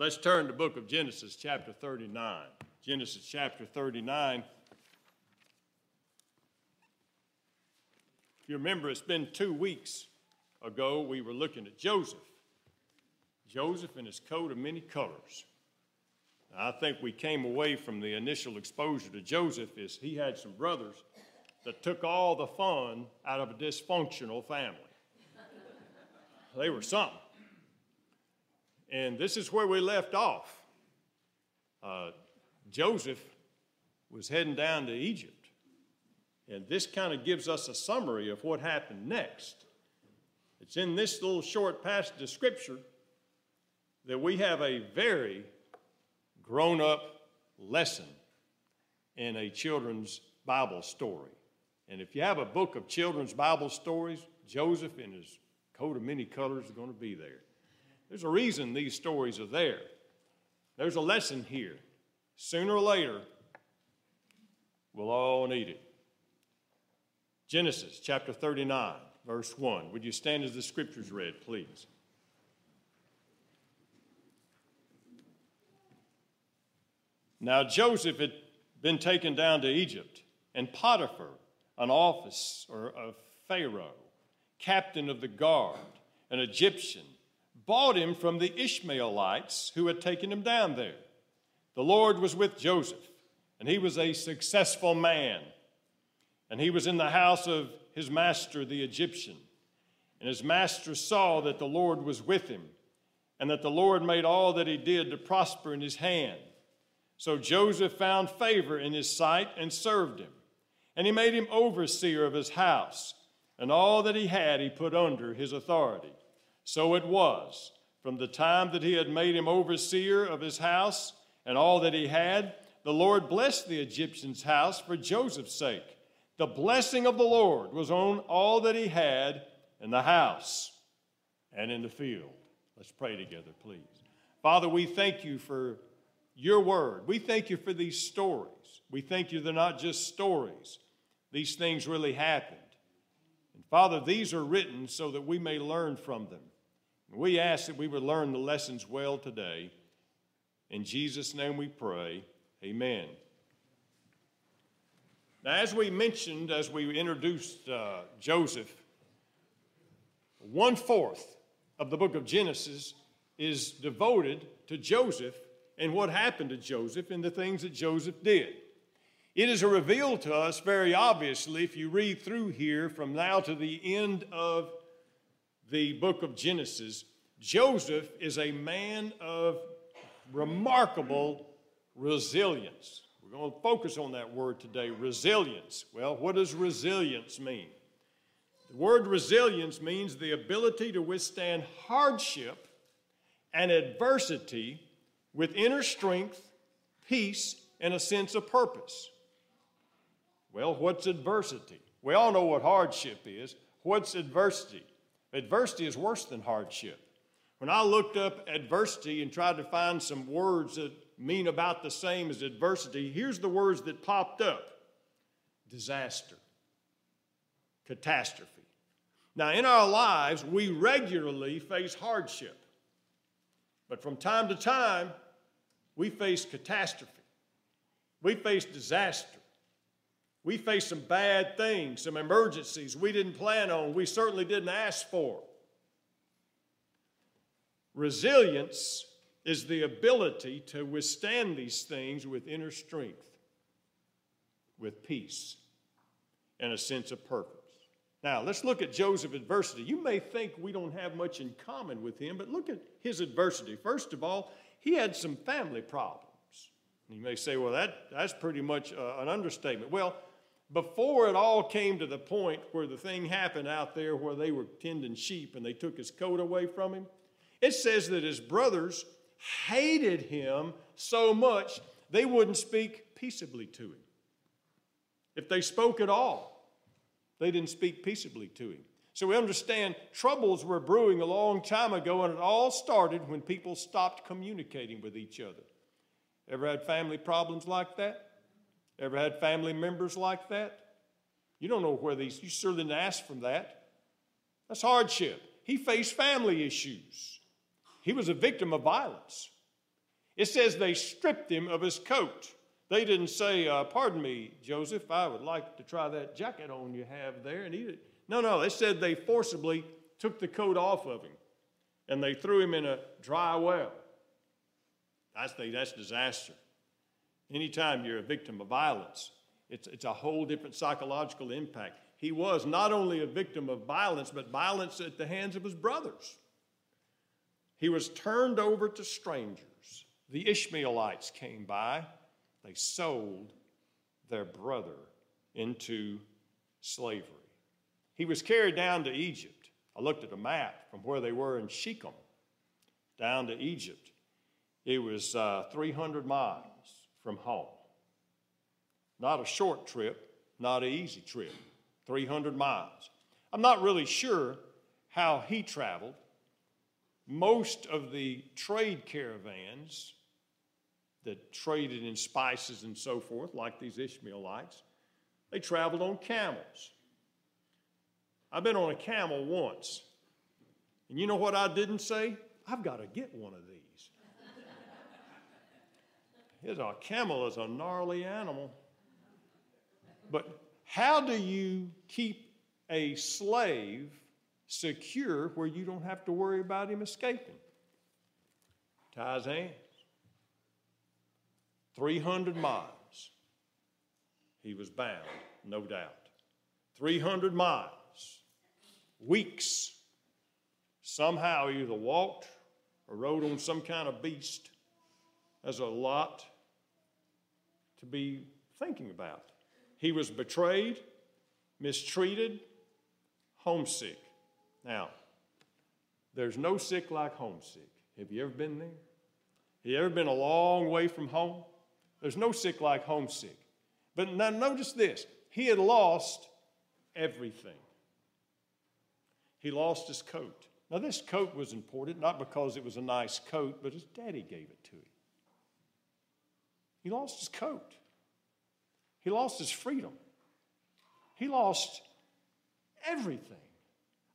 Let's turn to the book of Genesis, chapter 39. Genesis, chapter 39. If you remember, it's been two weeks ago we were looking at Joseph. Joseph and his coat of many colors. I think we came away from the initial exposure to Joseph is he had some brothers that took all the fun out of a dysfunctional family. they were something. And this is where we left off. Uh, Joseph was heading down to Egypt. And this kind of gives us a summary of what happened next. It's in this little short passage of Scripture that we have a very grown up lesson in a children's Bible story. And if you have a book of children's Bible stories, Joseph in his coat of many colors is going to be there. There's a reason these stories are there. There's a lesson here. Sooner or later, we'll all need it. Genesis chapter 39, verse 1. Would you stand as the scriptures read, please? Now Joseph had been taken down to Egypt, and Potiphar, an officer of Pharaoh, captain of the guard, an Egyptian, bought him from the Ishmaelites who had taken him down there. The Lord was with Joseph, and he was a successful man. And he was in the house of his master, the Egyptian. And his master saw that the Lord was with him, and that the Lord made all that he did to prosper in his hand. So Joseph found favor in his sight and served him. And he made him overseer of his house, and all that he had he put under his authority. So it was, from the time that he had made him overseer of his house and all that he had, the Lord blessed the Egyptian's house for Joseph's sake. The blessing of the Lord was on all that he had in the house and in the field. Let's pray together, please. Father, we thank you for your word. We thank you for these stories. We thank you they're not just stories, these things really happened. And Father, these are written so that we may learn from them. We ask that we would learn the lessons well today. In Jesus' name we pray. Amen. Now, as we mentioned, as we introduced uh, Joseph, one fourth of the book of Genesis is devoted to Joseph and what happened to Joseph and the things that Joseph did. It is revealed to us very obviously if you read through here from now to the end of the book of Genesis. Joseph is a man of remarkable resilience. We're going to focus on that word today resilience. Well, what does resilience mean? The word resilience means the ability to withstand hardship and adversity with inner strength, peace, and a sense of purpose. Well, what's adversity? We all know what hardship is. What's adversity? Adversity is worse than hardship. When I looked up adversity and tried to find some words that mean about the same as adversity, here's the words that popped up disaster, catastrophe. Now, in our lives, we regularly face hardship, but from time to time, we face catastrophe. We face disaster. We face some bad things, some emergencies we didn't plan on, we certainly didn't ask for. Resilience is the ability to withstand these things with inner strength, with peace, and a sense of purpose. Now, let's look at Joseph's adversity. You may think we don't have much in common with him, but look at his adversity. First of all, he had some family problems. You may say, well, that, that's pretty much uh, an understatement. Well, before it all came to the point where the thing happened out there where they were tending sheep and they took his coat away from him, it says that his brothers hated him so much they wouldn't speak peaceably to him. If they spoke at all, they didn't speak peaceably to him. So we understand troubles were brewing a long time ago, and it all started when people stopped communicating with each other. Ever had family problems like that? Ever had family members like that? You don't know where these, you certainly didn't ask from that. That's hardship. He faced family issues. He was a victim of violence. It says they stripped him of his coat. They didn't say, uh, Pardon me, Joseph, I would like to try that jacket on you have there and eat it. No, no, they said they forcibly took the coat off of him and they threw him in a dry well. I think that's disaster. Anytime you're a victim of violence, it's, it's a whole different psychological impact. He was not only a victim of violence, but violence at the hands of his brothers. He was turned over to strangers. The Ishmaelites came by, they sold their brother into slavery. He was carried down to Egypt. I looked at a map from where they were in Shechem down to Egypt. It was uh, 300 miles from home. Not a short trip, not an easy trip, 300 miles. I'm not really sure how he traveled. Most of the trade caravans that traded in spices and so forth, like these Ishmaelites, they traveled on camels. I've been on a camel once. And you know what I didn't say? I've got to get one of these. a camel is a gnarly animal. But how do you keep a slave secure where you don't have to worry about him escaping? Tie his hands. 300 miles he was bound, no doubt. 300 miles, weeks. Somehow he either walked or rode on some kind of beast. There's a lot to be thinking about. He was betrayed, mistreated, homesick. Now, there's no sick like homesick. Have you ever been there? Have you ever been a long way from home? There's no sick like homesick. But now notice this he had lost everything. He lost his coat. Now, this coat was important not because it was a nice coat, but his daddy gave it to him. He lost his coat. He lost his freedom. He lost everything.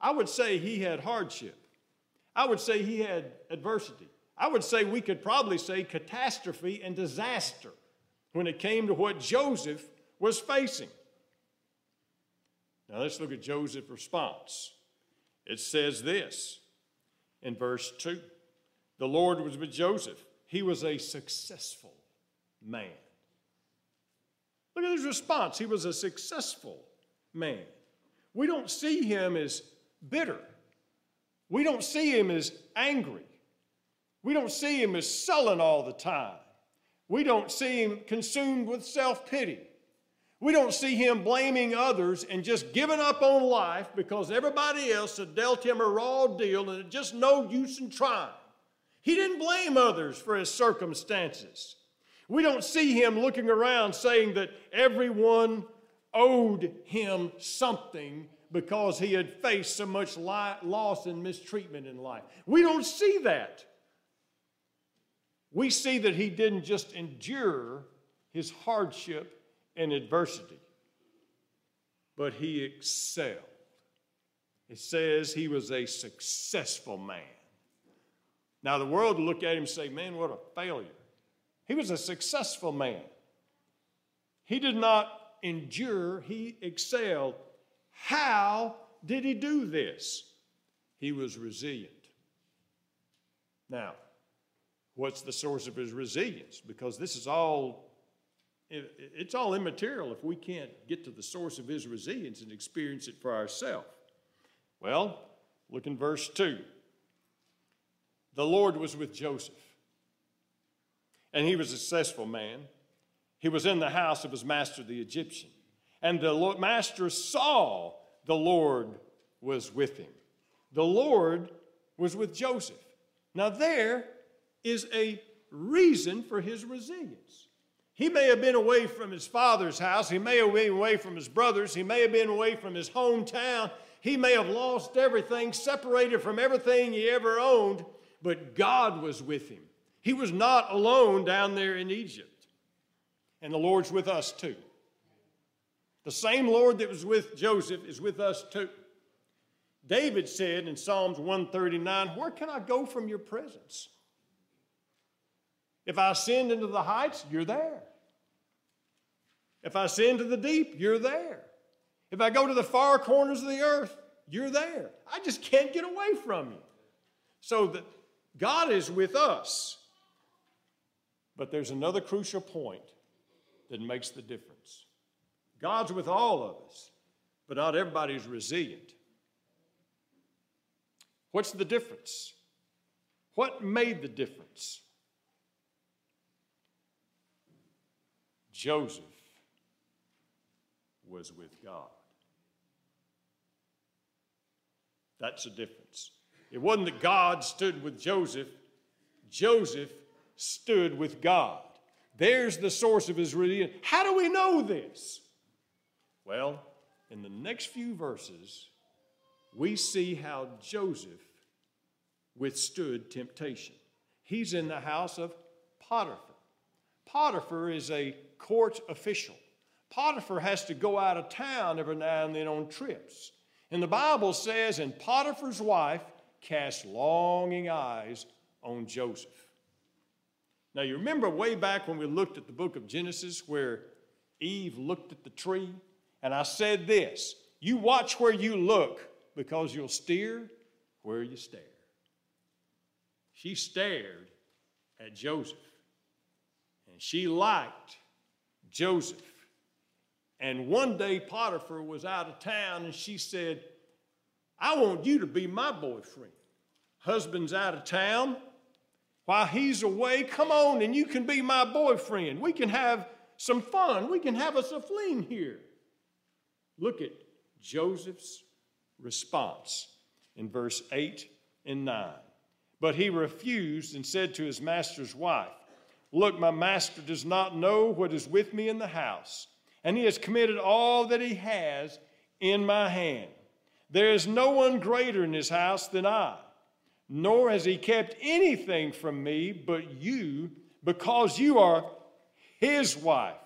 I would say he had hardship. I would say he had adversity. I would say we could probably say catastrophe and disaster when it came to what Joseph was facing. Now let's look at Joseph's response. It says this in verse 2 The Lord was with Joseph, he was a successful man. Look at his response. He was a successful man. We don't see him as bitter. We don't see him as angry. We don't see him as sullen all the time. We don't see him consumed with self pity. We don't see him blaming others and just giving up on life because everybody else had dealt him a raw deal and it's just no use in trying. He didn't blame others for his circumstances. We don't see him looking around saying that everyone owed him something because he had faced so much loss and mistreatment in life. We don't see that. We see that he didn't just endure his hardship and adversity, but he excelled. It says he was a successful man. Now, the world will look at him and say, Man, what a failure. He was a successful man. He did not endure, he excelled. How did he do this? He was resilient. Now, what's the source of his resilience? Because this is all it's all immaterial if we can't get to the source of his resilience and experience it for ourselves. Well, look in verse 2. The Lord was with Joseph and he was a successful man. He was in the house of his master, the Egyptian. And the master saw the Lord was with him. The Lord was with Joseph. Now, there is a reason for his resilience. He may have been away from his father's house. He may have been away from his brothers. He may have been away from his hometown. He may have lost everything, separated from everything he ever owned, but God was with him. He was not alone down there in Egypt. And the Lord's with us too. The same Lord that was with Joseph is with us too. David said in Psalms 139, Where can I go from your presence? If I ascend into the heights, you're there. If I ascend to the deep, you're there. If I go to the far corners of the earth, you're there. I just can't get away from you. So that God is with us. But there's another crucial point that makes the difference. God's with all of us, but not everybody's resilient. What's the difference? What made the difference? Joseph was with God. That's the difference. It wasn't that God stood with Joseph, Joseph stood with God. There's the source of his religion. How do we know this? Well, in the next few verses, we see how Joseph withstood temptation. He's in the house of Potiphar. Potiphar is a court official. Potiphar has to go out of town every now and then on trips. And the Bible says, and Potiphar's wife cast longing eyes on Joseph. Now, you remember way back when we looked at the book of Genesis where Eve looked at the tree? And I said this You watch where you look because you'll steer where you stare. She stared at Joseph and she liked Joseph. And one day Potiphar was out of town and she said, I want you to be my boyfriend. Husband's out of town. While he's away, come on and you can be my boyfriend. We can have some fun. We can have us a fling here. Look at Joseph's response in verse 8 and 9. But he refused and said to his master's wife, Look, my master does not know what is with me in the house, and he has committed all that he has in my hand. There is no one greater in his house than I nor has he kept anything from me but you, because you are his wife.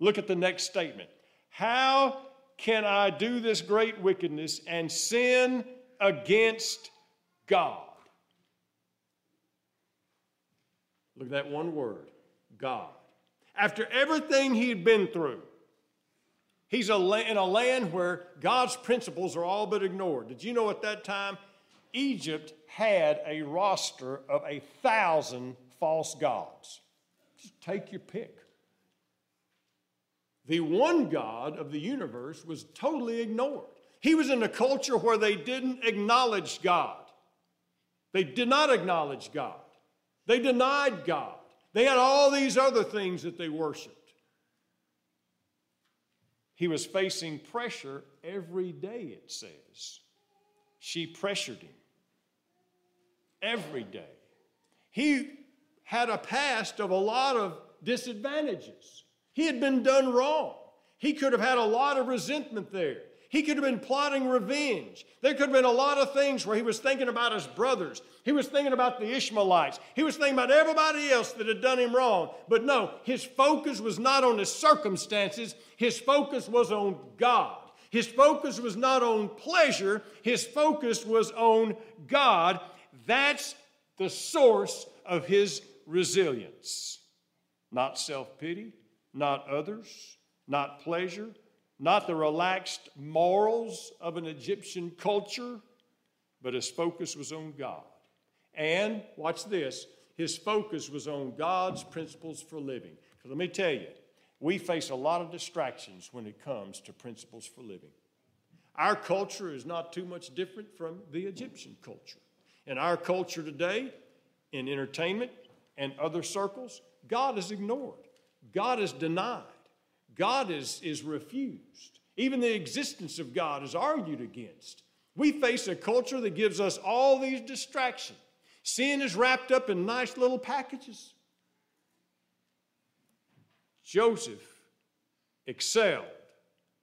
Look at the next statement. How can I do this great wickedness and sin against God? Look at that one word God. After everything he had been through, he's in a land where God's principles are all but ignored. Did you know at that time Egypt had a roster of a thousand false gods. Just take your pick. The one God of the universe was totally ignored. He was in a culture where they didn't acknowledge God. They did not acknowledge God. They denied God. They had all these other things that they worshiped. He was facing pressure every day, it says. She pressured him every day. He had a past of a lot of disadvantages. He had been done wrong. He could have had a lot of resentment there. He could have been plotting revenge. There could have been a lot of things where he was thinking about his brothers. He was thinking about the Ishmaelites. He was thinking about everybody else that had done him wrong. But no, his focus was not on his circumstances, his focus was on God. His focus was not on pleasure, his focus was on God. That's the source of his resilience. Not self pity, not others, not pleasure, not the relaxed morals of an Egyptian culture, but his focus was on God. And, watch this, his focus was on God's principles for living. Because let me tell you, we face a lot of distractions when it comes to principles for living. Our culture is not too much different from the Egyptian culture. In our culture today, in entertainment and other circles, God is ignored. God is denied. God is, is refused. Even the existence of God is argued against. We face a culture that gives us all these distractions. Sin is wrapped up in nice little packages. Joseph excelled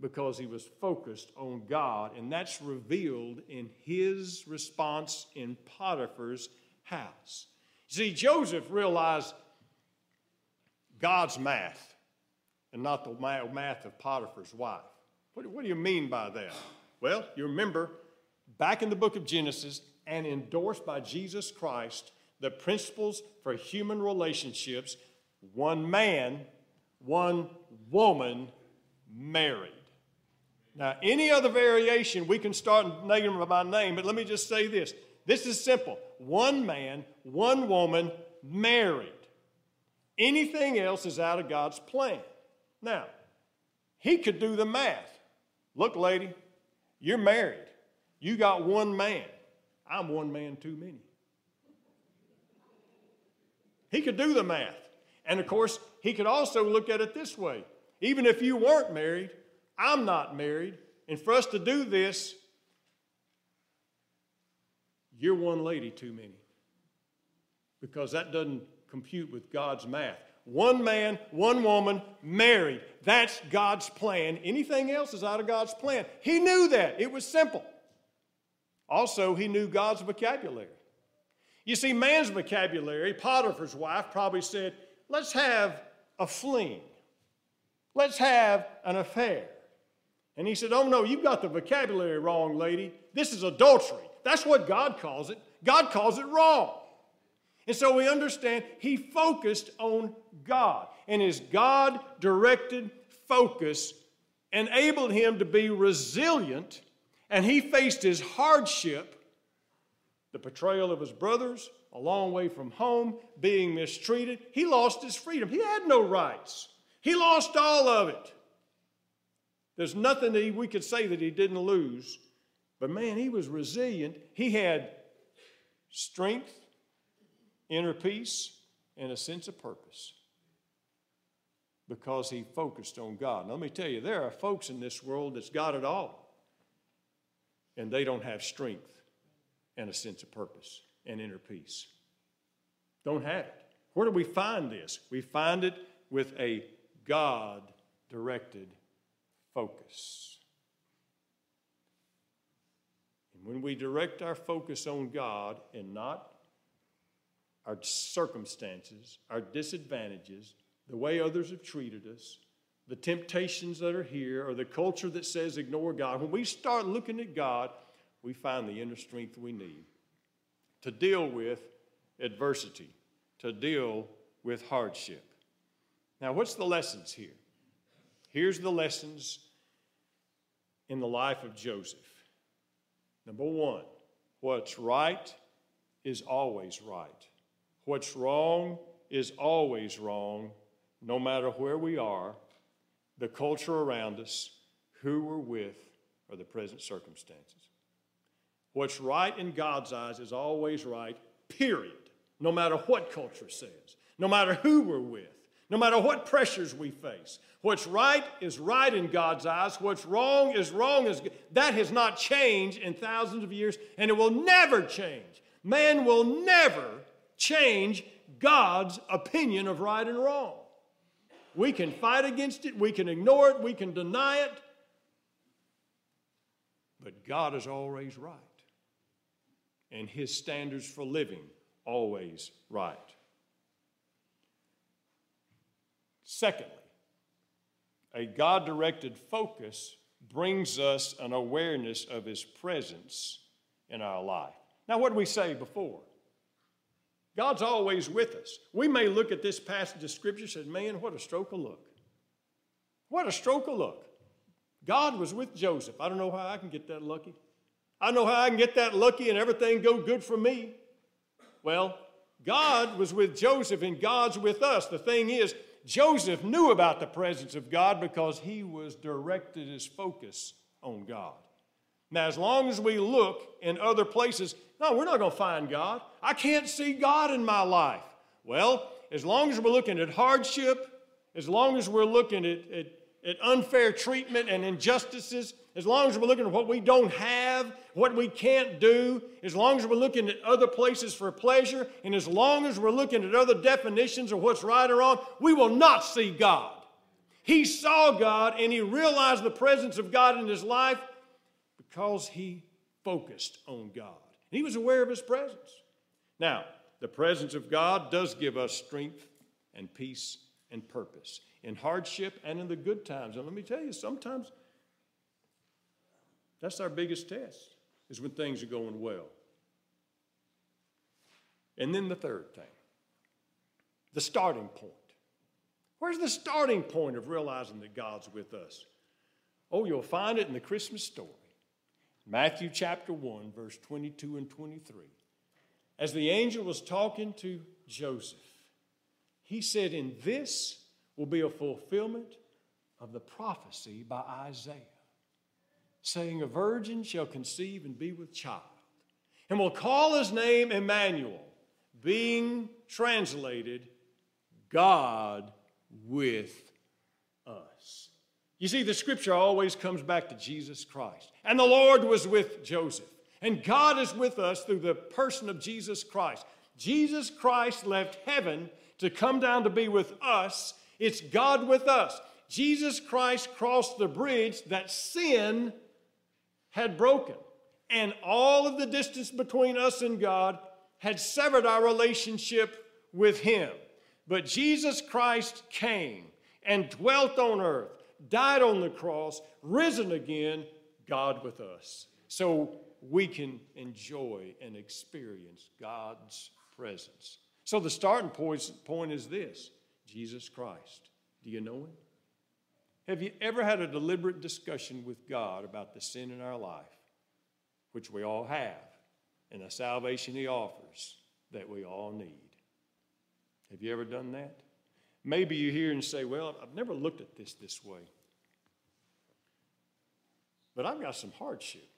because he was focused on God, and that's revealed in his response in Potiphar's house. See, Joseph realized God's math and not the math of Potiphar's wife. What, do you mean by that? Well, you remember back in the book of Genesis and endorsed by Jesus Christ, the principles for human relationships one man, one woman married. Now, any other variation, we can start naming them by name, but let me just say this. This is simple one man, one woman married. Anything else is out of God's plan. Now, he could do the math. Look, lady, you're married. You got one man. I'm one man too many. He could do the math. And of course, he could also look at it this way even if you weren't married, I'm not married. And for us to do this, you're one lady too many. Because that doesn't compute with God's math. One man, one woman, married. That's God's plan. Anything else is out of God's plan. He knew that. It was simple. Also, he knew God's vocabulary. You see, man's vocabulary, Potiphar's wife probably said, let's have a fling. Let's have an affair. And he said, Oh no, you've got the vocabulary wrong, lady. This is adultery. That's what God calls it. God calls it wrong. And so we understand he focused on God. And his God directed focus enabled him to be resilient. And he faced his hardship the betrayal of his brothers, a long way from home, being mistreated. He lost his freedom. He had no rights, he lost all of it. There's nothing that he, we could say that he didn't lose. But man, he was resilient. He had strength, inner peace, and a sense of purpose because he focused on God. Now, let me tell you, there are folks in this world that's got it all, and they don't have strength and a sense of purpose and inner peace. Don't have it. Where do we find this? We find it with a God directed focus. And when we direct our focus on God and not our circumstances, our disadvantages, the way others have treated us, the temptations that are here, or the culture that says ignore God, when we start looking at God, we find the inner strength we need to deal with adversity, to deal with hardship. Now, what's the lessons here? Here's the lessons in the life of Joseph. Number one, what's right is always right. What's wrong is always wrong, no matter where we are, the culture around us, who we're with, or the present circumstances. What's right in God's eyes is always right, period. No matter what culture says, no matter who we're with, no matter what pressures we face. What's right is right in God's eyes. What's wrong is wrong. Is, that has not changed in thousands of years, and it will never change. Man will never change God's opinion of right and wrong. We can fight against it, we can ignore it, we can deny it, but God is always right and his standards for living always right. Secondly, a God directed focus brings us an awareness of his presence in our life. Now, what did we say before? God's always with us. We may look at this passage of Scripture and say, man, what a stroke of luck. What a stroke of luck. God was with Joseph. I don't know how I can get that lucky. I know how I can get that lucky and everything go good for me. Well, God was with Joseph and God's with us. The thing is, Joseph knew about the presence of God because he was directed his focus on God. Now, as long as we look in other places, no, we're not going to find God. I can't see God in my life. Well, as long as we're looking at hardship, as long as we're looking at, at, at unfair treatment and injustices, as long as we're looking at what we don't have, what we can't do, as long as we're looking at other places for pleasure, and as long as we're looking at other definitions of what's right or wrong, we will not see God. He saw God and he realized the presence of God in his life because he focused on God. He was aware of his presence. Now, the presence of God does give us strength and peace and purpose in hardship and in the good times. And let me tell you, sometimes that's our biggest test, is when things are going well. And then the third thing the starting point. Where's the starting point of realizing that God's with us? Oh, you'll find it in the Christmas story. Matthew chapter 1, verse 22 and 23. As the angel was talking to Joseph, he said, In this will be a fulfillment of the prophecy by Isaiah, saying, A virgin shall conceive and be with child, and will call his name Emmanuel, being translated, God with us. You see, the scripture always comes back to Jesus Christ. And the Lord was with Joseph. And God is with us through the person of Jesus Christ. Jesus Christ left heaven to come down to be with us. It's God with us. Jesus Christ crossed the bridge that sin had broken. And all of the distance between us and God had severed our relationship with Him. But Jesus Christ came and dwelt on earth, died on the cross, risen again, God with us. So we can enjoy and experience God's presence. So the starting point is this Jesus Christ. Do you know Him? Have you ever had a deliberate discussion with God about the sin in our life, which we all have, and the salvation He offers that we all need? Have you ever done that? Maybe you hear and say, Well, I've never looked at this this way. But I've got some hardship.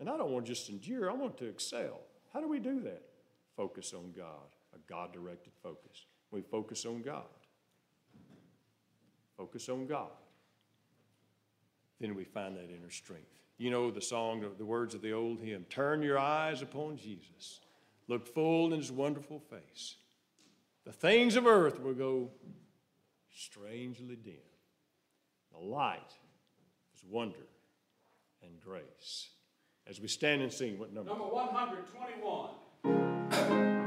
And I don't want to just endure, I want to excel. How do we do that? Focus on God, a God directed focus. We focus on God. Focus on God. Then we find that inner strength. You know the song, the words of the old hymn Turn your eyes upon Jesus, look full in his wonderful face. The things of earth will go strangely dim. The light is wonder and grace. As we stand and sing, what number? Number 121.